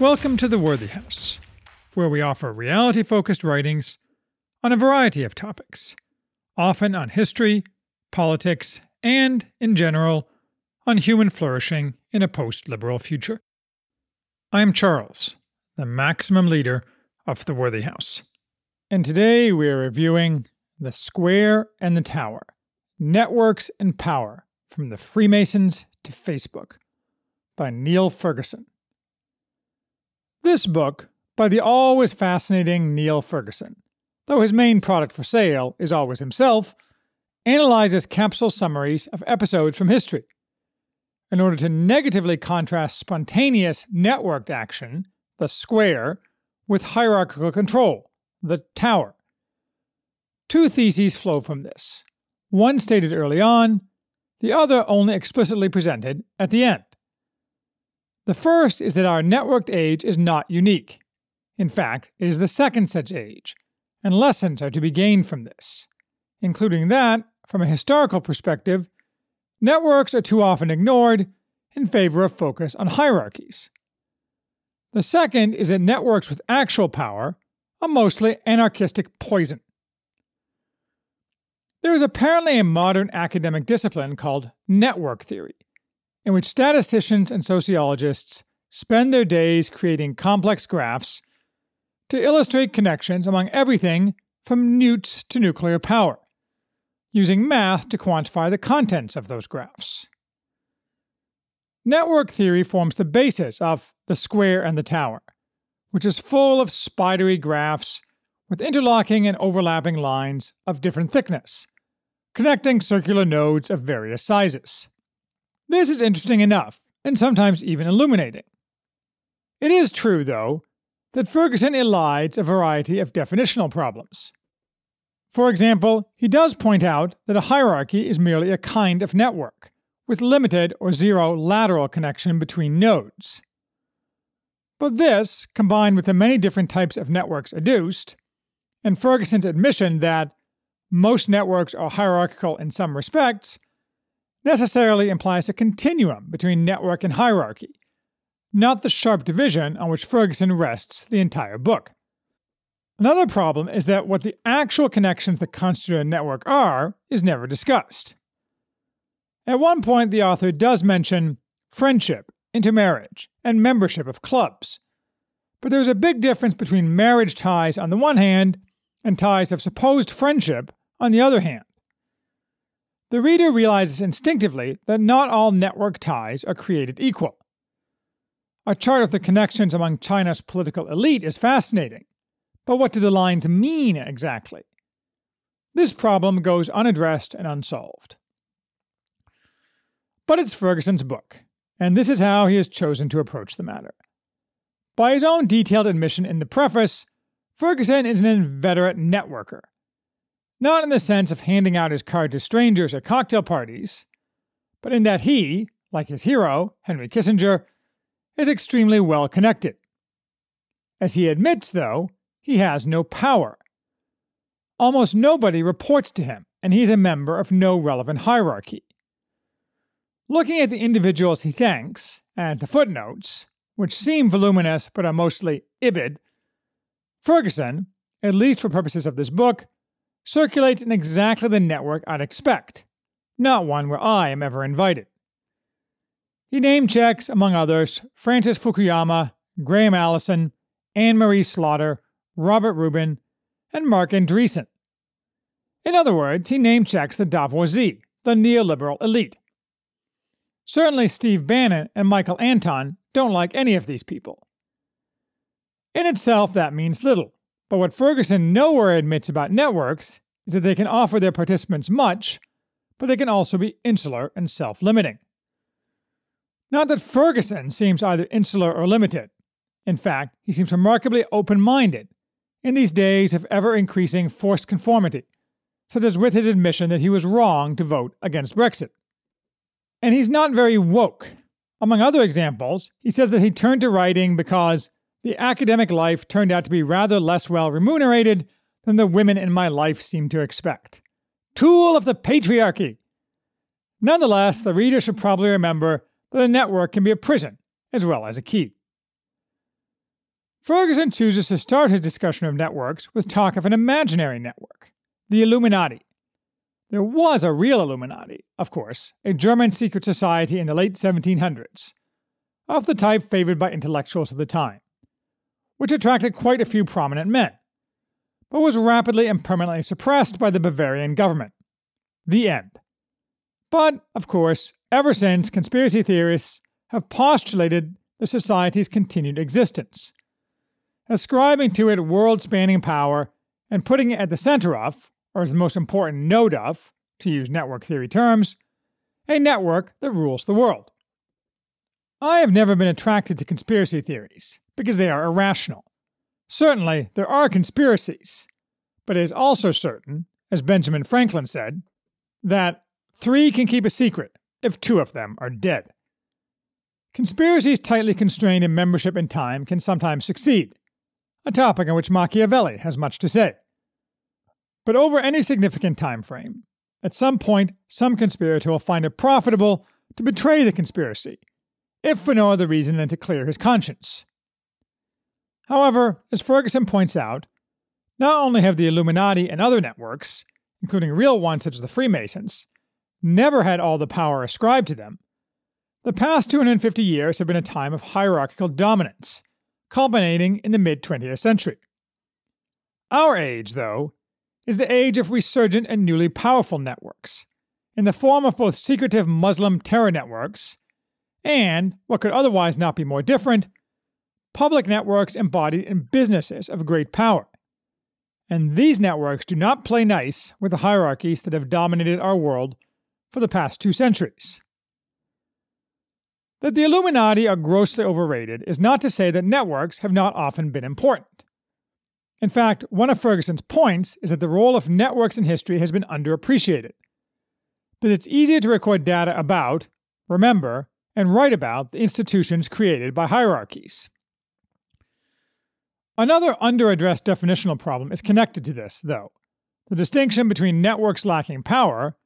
Welcome to the Worthy House, where we offer reality focused writings on a variety of topics, often on history, politics, and, in general, on human flourishing in a post liberal future. I am Charles, the maximum leader of the Worthy House, and today we are reviewing The Square and the Tower Networks and Power from the Freemasons to Facebook by Niall Ferguson. This book, by the always fascinating Niall Ferguson, though his main product for sale is always himself, analyzes capsule summaries of episodes from history in order to negatively contrast spontaneous networked action, the square, with hierarchical control, the tower. Two theses flow from this one stated early on, the other only explicitly presented at the end. The first is that our networked age is not unique. In fact, it is the second such age, and lessons are to be gained from this, including that, from a historical perspective, networks are too often ignored in favor of focus on hierarchies. The second is that networks with actual power are mostly anarchistic poison. There is apparently a modern academic discipline called network theory, in which statisticians and sociologists spend their days creating complex graphs to illustrate connections among everything from newts to nuclear power, using math to quantify the contents of those graphs. Network theory forms the basis of the square and the tower, which is full of spidery graphs with interlocking and overlapping lines of different thickness, connecting circular nodes of various sizes. This is interesting enough, and sometimes even illuminating. It is true, though, that Ferguson elides a variety of definitional problems. For example, he does point out that a hierarchy is merely a kind of network, with limited or zero lateral connection between nodes. But this, combined with the many different types of networks adduced, and Ferguson's admission that most networks are hierarchical in some respects, necessarily implies a continuum between network and hierarchy, not the sharp division on which Ferguson rests the entire book. Another problem is that what the actual connections that constitute a network are is never discussed. At one point, the author does mention friendship, intermarriage, and membership of clubs. But there's a big difference between marriage ties on the one hand and ties of supposed friendship on the other hand. The reader realizes instinctively that not all network ties are created equal. A chart of the connections among China's political elite is fascinating, but what do the lines mean exactly? This problem goes unaddressed and unsolved. But it's Ferguson's book, and this is how he has chosen to approach the matter. By his own detailed admission in the preface, Ferguson is an inveterate networker. Not in the sense of handing out his card to strangers at cocktail parties, but in that he, like his hero, Henry Kissinger, is extremely well connected. As he admits, though, he has no power. Almost nobody reports to him, and he is a member of no relevant hierarchy. Looking at the individuals he thanks, and the footnotes, which seem voluminous but are mostly ibid, Ferguson, at least for purposes of this book, circulates in exactly the network I'd expect, not one where I am ever invited. He name checks, among others, Francis Fukuyama, Graham Allison, Anne Marie Slaughter, Robert Rubin, and Marc Andreessen. In other words, he name checks the Davoisie, the neoliberal elite. Certainly, Steve Bannon and Michael Anton don't like any of these people. In itself, that means little, but what Ferguson nowhere admits about networks is that they can offer their participants much, but they can also be insular and self limiting. Not that Ferguson seems either insular or limited. In fact, he seems remarkably open minded in these days of ever increasing forced conformity, such as with his admission that he was wrong to vote against Brexit. And he's not very woke. Among other examples, he says that he turned to writing because the academic life turned out to be rather less well remunerated than the women in my life seemed to expect. Tool of the patriarchy! Nonetheless, the reader should probably remember that a network can be a prison as well as a key. Ferguson chooses to start his discussion of networks with talk of an imaginary network, the Illuminati. There was a real Illuminati, of course, a German secret society in the late 1700s, of the type favored by intellectuals of the time, which attracted quite a few prominent men, but was rapidly and permanently suppressed by the Bavarian government. The end. But, of course, ever since, conspiracy theorists have postulated the society's continued existence ascribing to it world spanning power and putting it at the center of, or as the most important node of, to use network theory terms, a network that rules the world. I have never been attracted to conspiracy theories because they are irrational. Certainly, there are conspiracies, but it is also certain, as Benjamin Franklin said, that three can keep a secret if two of them are dead. Conspiracies tightly constrained in membership and time can sometimes succeed, a topic on which Machiavelli has much to say. But over any significant time frame, at some point, some conspirator will find it profitable to betray the conspiracy, if for no other reason than to clear his conscience. However, as Ferguson points out, not only have the Illuminati and other networks, including real ones such as the Freemasons, never had all the power ascribed to them, the past 250 years have been a time of hierarchical dominance culminating in the mid 20th century. Our age, though, is the age of resurgent and newly powerful networks, in the form of both secretive Muslim terror networks and, what could otherwise not be more different, public networks embodied in businesses of great power. And these networks do not play nice with the hierarchies that have dominated our world for the past two centuries. That the Illuminati are grossly overrated is not to say that networks have not often been important. In fact, one of Ferguson's points is that the role of networks in history has been underappreciated. That it's easier to record data about, remember, and write about the institutions created by hierarchies. Another underaddressed definitional problem is connected to this, though. The distinction between networks lacking power,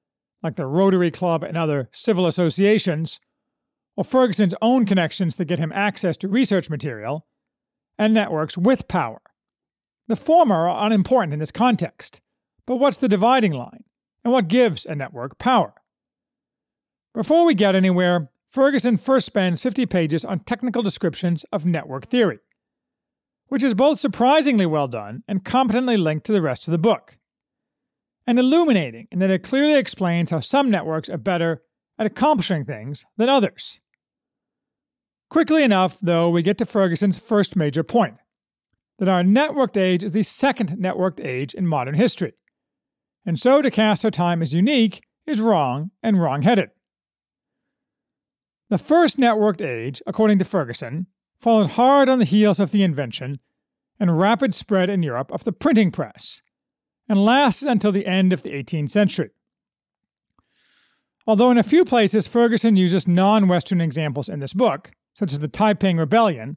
like the Rotary Club and other civil associations, or Ferguson's own connections that get him access to research material, and networks with power. The former are unimportant in this context, but what's the dividing line, and what gives a network power? Before we get anywhere, Ferguson first spends 50 pages on technical descriptions of network theory, which is both surprisingly well done and competently linked to the rest of the book, and illuminating in that it clearly explains how some networks are better at accomplishing things than others. Quickly enough, though, we get to Ferguson's first major point that our networked age is the second networked age in modern history. And so to cast our time as unique is wrong and wrong headed. The first networked age, according to Ferguson, followed hard on the heels of the invention and rapid spread in Europe of the printing press, and lasted until the end of the 18th century. Although in a few places Ferguson uses non Western examples in this book, such as the Taiping Rebellion,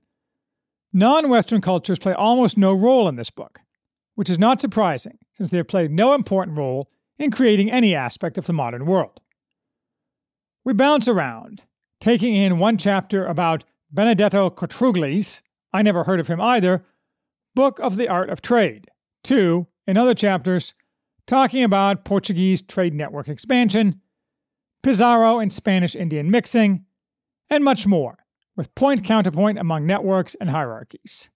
non Western cultures play almost no role in this book, which is not surprising since they have played no important role in creating any aspect of the modern world. We bounce around, taking in one chapter about Benedetto Cotrugli's, I never heard of him either, Book of the Art of Trade, two, in other chapters, talking about Portuguese trade network expansion, Pizarro and Spanish Indian mixing, and much more with point counterpoint among networks and hierarchies.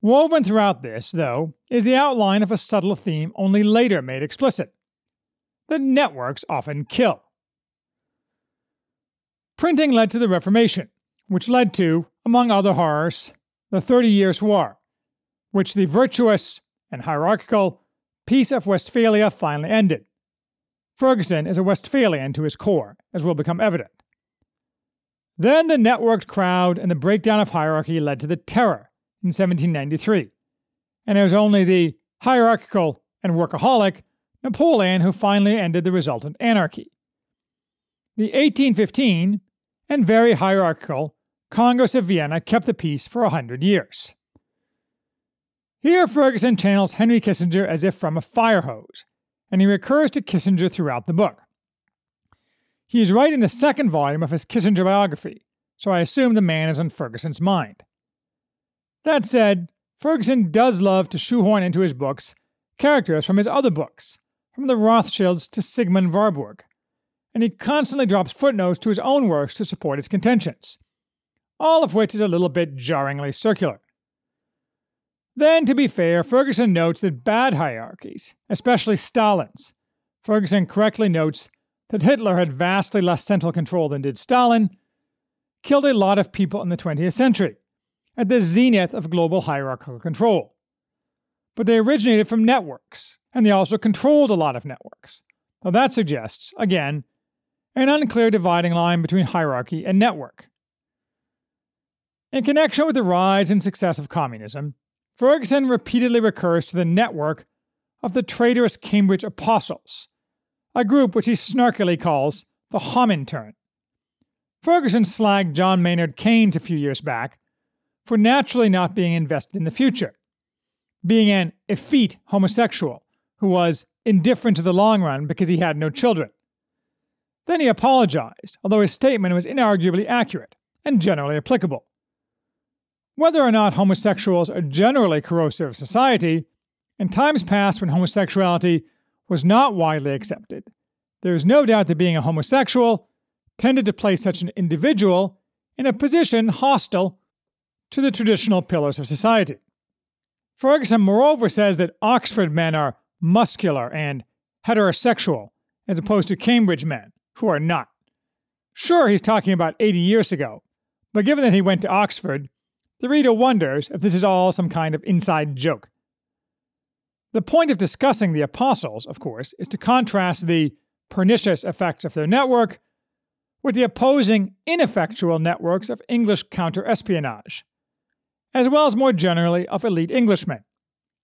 Woven throughout this, though, is the outline of a subtle theme only later made explicit that networks often kill. Printing led to the Reformation, which led to, among other horrors, the Thirty Years' War, which the virtuous and hierarchical Peace of Westphalia finally ended. Ferguson is a Westphalian to his core, as will become evident. Then the networked crowd and the breakdown of hierarchy led to the Terror in 1793. And it was only the hierarchical and workaholic Napoleon who finally ended the resultant anarchy. The 1815 and very hierarchical Congress of Vienna kept the peace for a hundred years. Here, Ferguson channels Henry Kissinger as if from a fire hose, and he recurs to Kissinger throughout the book. He is writing the second volume of his Kissinger biography, so I assume the man is on Ferguson's mind. That said, Ferguson does love to shoehorn into his books characters from his other books, from the Rothschilds to Siegmund Warburg, and he constantly drops footnotes to his own works to support his contentions, all of which is a little bit jarringly circular. Then, to be fair, Ferguson notes that bad hierarchies, especially Stalin's, Ferguson correctly notes that Hitler had vastly less central control than did Stalin, killed a lot of people in the 20th century, at the zenith of global hierarchical control. But they originated from networks, and they also controlled a lot of networks. Now that suggests, again, an unclear dividing line between hierarchy and network. In connection with the rise and success of communism, Ferguson repeatedly recurs to the network of the traitorous Cambridge Apostles, a group which he snarkily calls the Homintern. Ferguson slagged John Maynard Keynes a few years back for naturally not being invested in the future, being an effete homosexual who was indifferent to the long run because he had no children. Then he apologized, although his statement was inarguably accurate and generally applicable. Whether or not homosexuals are generally corrosive of society, in times past when homosexuality was not widely accepted, there is no doubt that being a homosexual tended to place such an individual in a position hostile to the traditional pillars of society. Ferguson, moreover, says that Oxford men are muscular and heterosexual, as opposed to Cambridge men, who are not. Sure, he's talking about 80 years ago, but given that he went to Oxford, the reader wonders if this is all some kind of inside joke. The point of discussing the apostles, of course, is to contrast the pernicious effects of their network with the opposing ineffectual networks of English counter espionage, as well as more generally of elite Englishmen,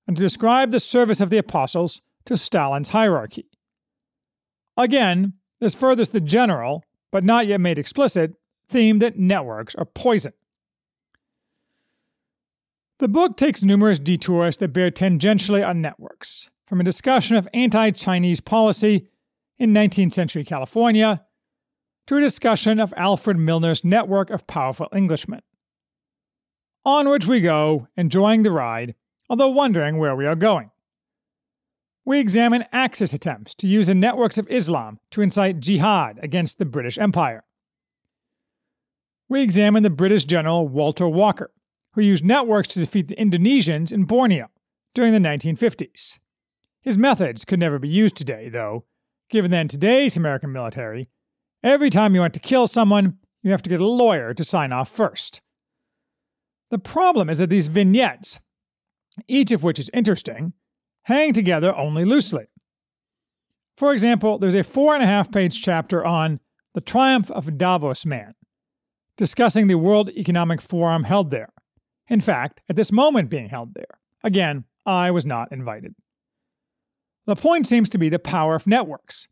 and to describe the service of the apostles to Stalin's hierarchy. Again, this furthers the general, but not yet made explicit, theme that networks are poison. The book takes numerous detours that bear tangentially on networks, from a discussion of anti Chinese policy in 19th century California to a discussion of Alfred Milner's network of powerful Englishmen. Onwards we go, enjoying the ride, although wondering where we are going. We examine Axis attempts to use the networks of Islam to incite jihad against the British Empire. We examine the British general Walter Walker, who used networks to defeat the Indonesians in Borneo during the 1950s. His methods could never be used today, though, given that in today's American military, every time you want to kill someone, you have to get a lawyer to sign off first. The problem is that these vignettes, each of which is interesting, hang together only loosely. For example, there's a four and a half page chapter on the triumph of Davos Man, discussing the World Economic Forum held there. In fact, at this moment being held there. Again, I was not invited. The point seems to be the power of networks,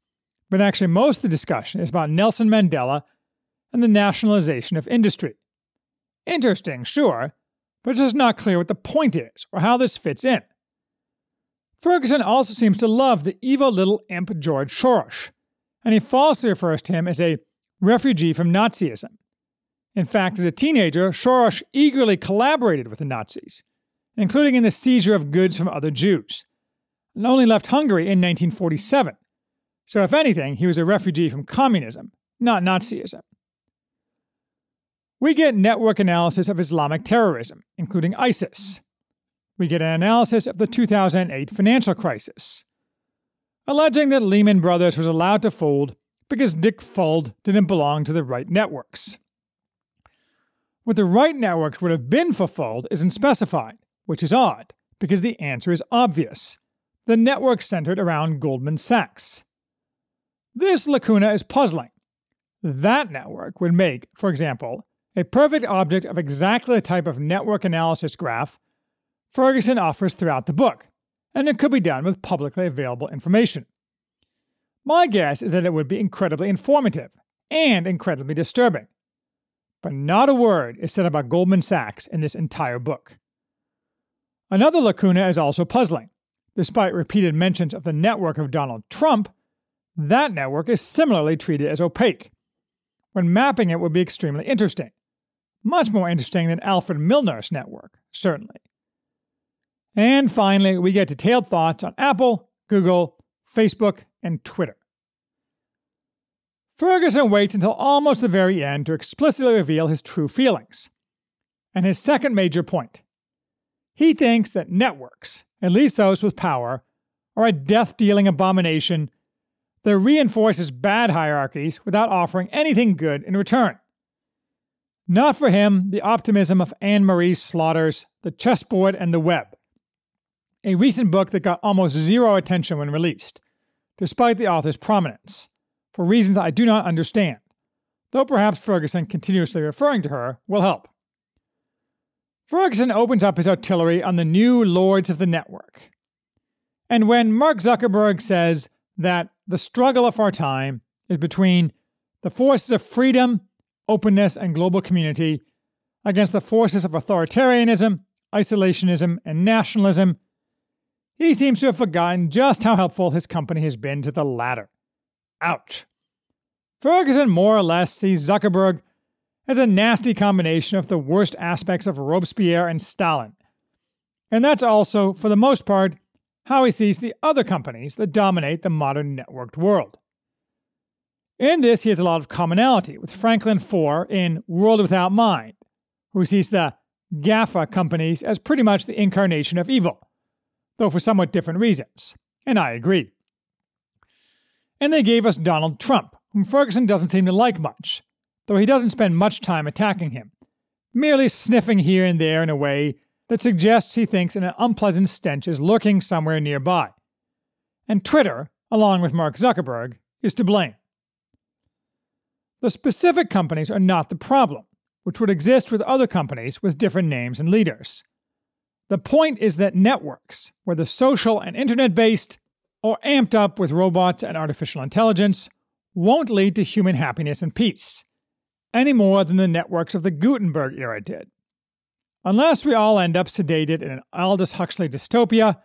but actually, most of the discussion is about Nelson Mandela and the nationalization of industry. Interesting, sure, but it's just not clear what the point is or how this fits in. Ferguson also seems to love the evil little imp George Soros, and he falsely refers to him as a refugee from Nazism. In fact, as a teenager, Soros eagerly collaborated with the Nazis, including in the seizure of goods from other Jews, and only left Hungary in 1947. So, if anything, he was a refugee from communism, not Nazism. We get network analysis of Islamic terrorism, including ISIS. We get an analysis of the 2008 financial crisis, alleging that Lehman Brothers was allowed to fold because Dick Fuld didn't belong to the right networks. What the right networks would have been for Fuld isn't specified, which is odd, because the answer is obvious. The network centered around Goldman Sachs. This lacuna is puzzling. That network would make, for example, a perfect object of exactly the type of network analysis graph Ferguson offers throughout the book, and it could be done with publicly available information. My guess is that it would be incredibly informative and incredibly disturbing but not a word is said about Goldman Sachs in this entire book. Another lacuna is also puzzling. Despite repeated mentions of the network of Donald Trump, that network is similarly treated as opaque. When mapping it would be extremely interesting. much more interesting than Alfred Milner's network, certainly. And finally, we get detailed thoughts on Apple, Google, Facebook, and Twitter. Ferguson waits until almost the very end to explicitly reveal his true feelings. And his second major point he thinks that networks, at least those with power, are a death dealing abomination that reinforces bad hierarchies without offering anything good in return. Not for him the optimism of Anne Marie Slaughter's The Chessboard and the Web, a recent book that got almost zero attention when released, despite the author's prominence for reasons I do not understand, though perhaps Ferguson continuously referring to her will help. Ferguson opens up his artillery on the new lords of the network. And when Mark Zuckerberg says that the struggle of our time is between the forces of freedom, openness, and global community against the forces of authoritarianism, isolationism, and nationalism, he seems to have forgotten just how helpful his company has been to the latter. Ouch. Ferguson more or less sees Zuckerberg as a nasty combination of the worst aspects of Robespierre and Stalin. And that's also, for the most part, how he sees the other companies that dominate the modern networked world. In this, he has a lot of commonality with Franklin Foer in World Without Mind, who sees the GAFA companies as pretty much the incarnation of evil, though for somewhat different reasons, and I agree and they gave us Donald Trump, whom Ferguson doesn't seem to like much, though he doesn't spend much time attacking him, merely sniffing here and there in a way that suggests he thinks an unpleasant stench is lurking somewhere nearby. And Twitter, along with Mark Zuckerberg, is to blame. The specific companies are not the problem, which would exist with other companies with different names and leaders. The point is that networks, whether social and internet based, or amped up with robots and artificial intelligence, won't lead to human happiness and peace, any more than the networks of the Gutenberg era did. Unless we all end up sedated in an Aldous Huxley dystopia,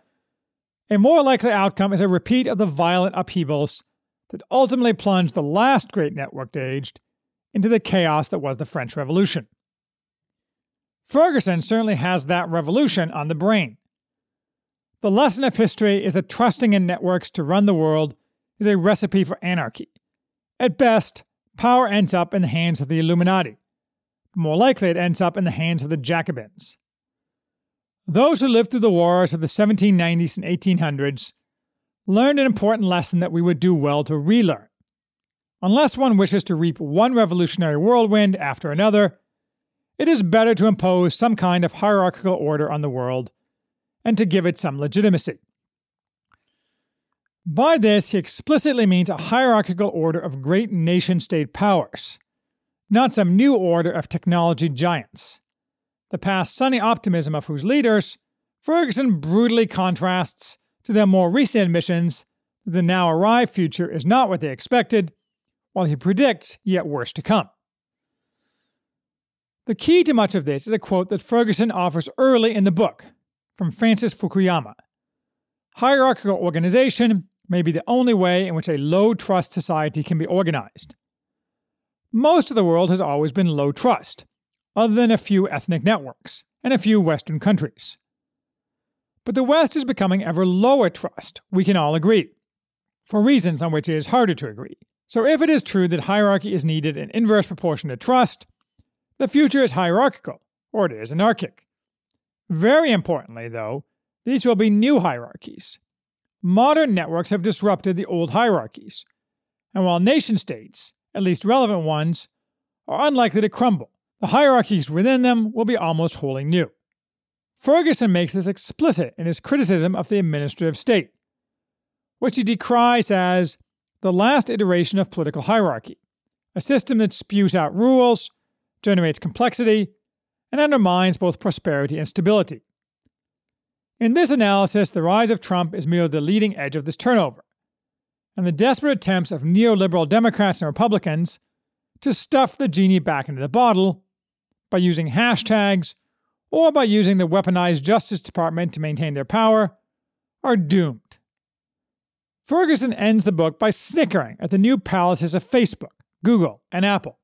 a more likely outcome is a repeat of the violent upheavals that ultimately plunged the last great networked age into the chaos that was the French Revolution. Ferguson certainly has that revolution on the brain. The lesson of history is that trusting in networks to run the world is a recipe for anarchy. At best, power ends up in the hands of the Illuminati. More likely, it ends up in the hands of the Jacobins. Those who lived through the wars of the 1790s and 1800s learned an important lesson that we would do well to relearn. Unless one wishes to reap one revolutionary whirlwind after another, it is better to impose some kind of hierarchical order on the world and to give it some legitimacy. By this, he explicitly means a hierarchical order of great nation state powers, not some new order of technology giants. The past sunny optimism of whose leaders, Ferguson brutally contrasts to their more recent admissions that the now arrived future is not what they expected, while he predicts yet worse to come. The key to much of this is a quote that Ferguson offers early in the book, from Francis Fukuyama. Hierarchical organization may be the only way in which a low trust society can be organized. Most of the world has always been low trust, other than a few ethnic networks and a few Western countries. But the West is becoming ever lower trust, we can all agree, for reasons on which it is harder to agree. So, if it is true that hierarchy is needed in inverse proportion to trust, the future is hierarchical, or it is anarchic. Very importantly, though, these will be new hierarchies. Modern networks have disrupted the old hierarchies, and while nation states, at least relevant ones, are unlikely to crumble, the hierarchies within them will be almost wholly new. Ferguson makes this explicit in his criticism of the administrative state, which he decries as the last iteration of political hierarchy, a system that spews out rules, generates complexity, and undermines both prosperity and stability. In this analysis, the rise of Trump is merely the leading edge of this turnover, and the desperate attempts of neoliberal Democrats and Republicans to stuff the genie back into the bottle by using hashtags or by using the weaponized Justice Department to maintain their power are doomed. Ferguson ends the book by snickering at the new palaces of Facebook, Google, and Apple,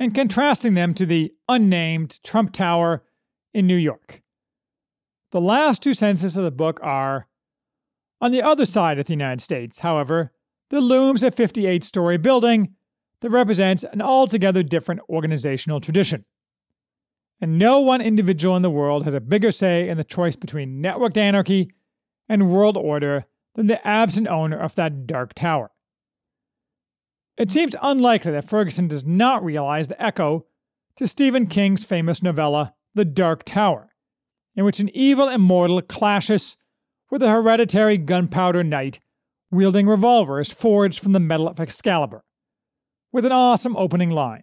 and contrasting them to the unnamed Trump Tower in New York. The last two sentences of the book are On the other side of the United States, however, there looms a 58 story building that represents an altogether different organizational tradition. And no one individual in the world has a bigger say in the choice between networked anarchy and world order than the absent owner of that dark tower. It seems unlikely that Ferguson does not realize the echo to Stephen King's famous novella, The Dark Tower, in which an evil immortal clashes with a hereditary gunpowder knight wielding revolvers forged from the metal of Excalibur. With an awesome opening line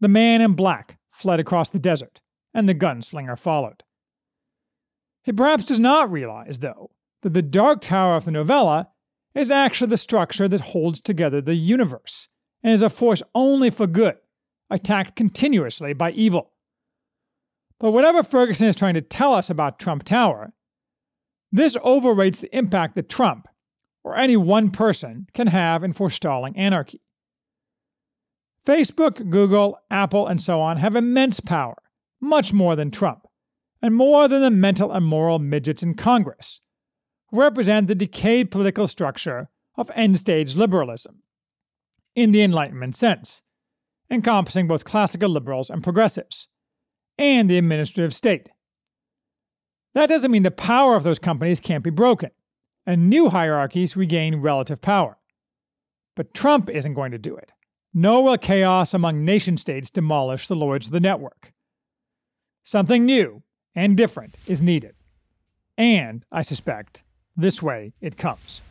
The man in black fled across the desert, and the gunslinger followed. He perhaps does not realize, though, that the Dark Tower of the novella is actually the structure that holds together the universe and is a force only for good, attacked continuously by evil. But whatever Ferguson is trying to tell us about Trump Tower, this overrates the impact that Trump, or any one person, can have in forestalling anarchy. Facebook, Google, Apple, and so on have immense power, much more than Trump, and more than the mental and moral midgets in Congress, who represent the decayed political structure of end stage liberalism, in the Enlightenment sense, encompassing both classical liberals and progressives, and the administrative state. That doesn't mean the power of those companies can't be broken, and new hierarchies regain relative power. But Trump isn't going to do it nor will chaos among nation states demolish the lords of the network. Something new and different is needed. And, I suspect, this way it comes.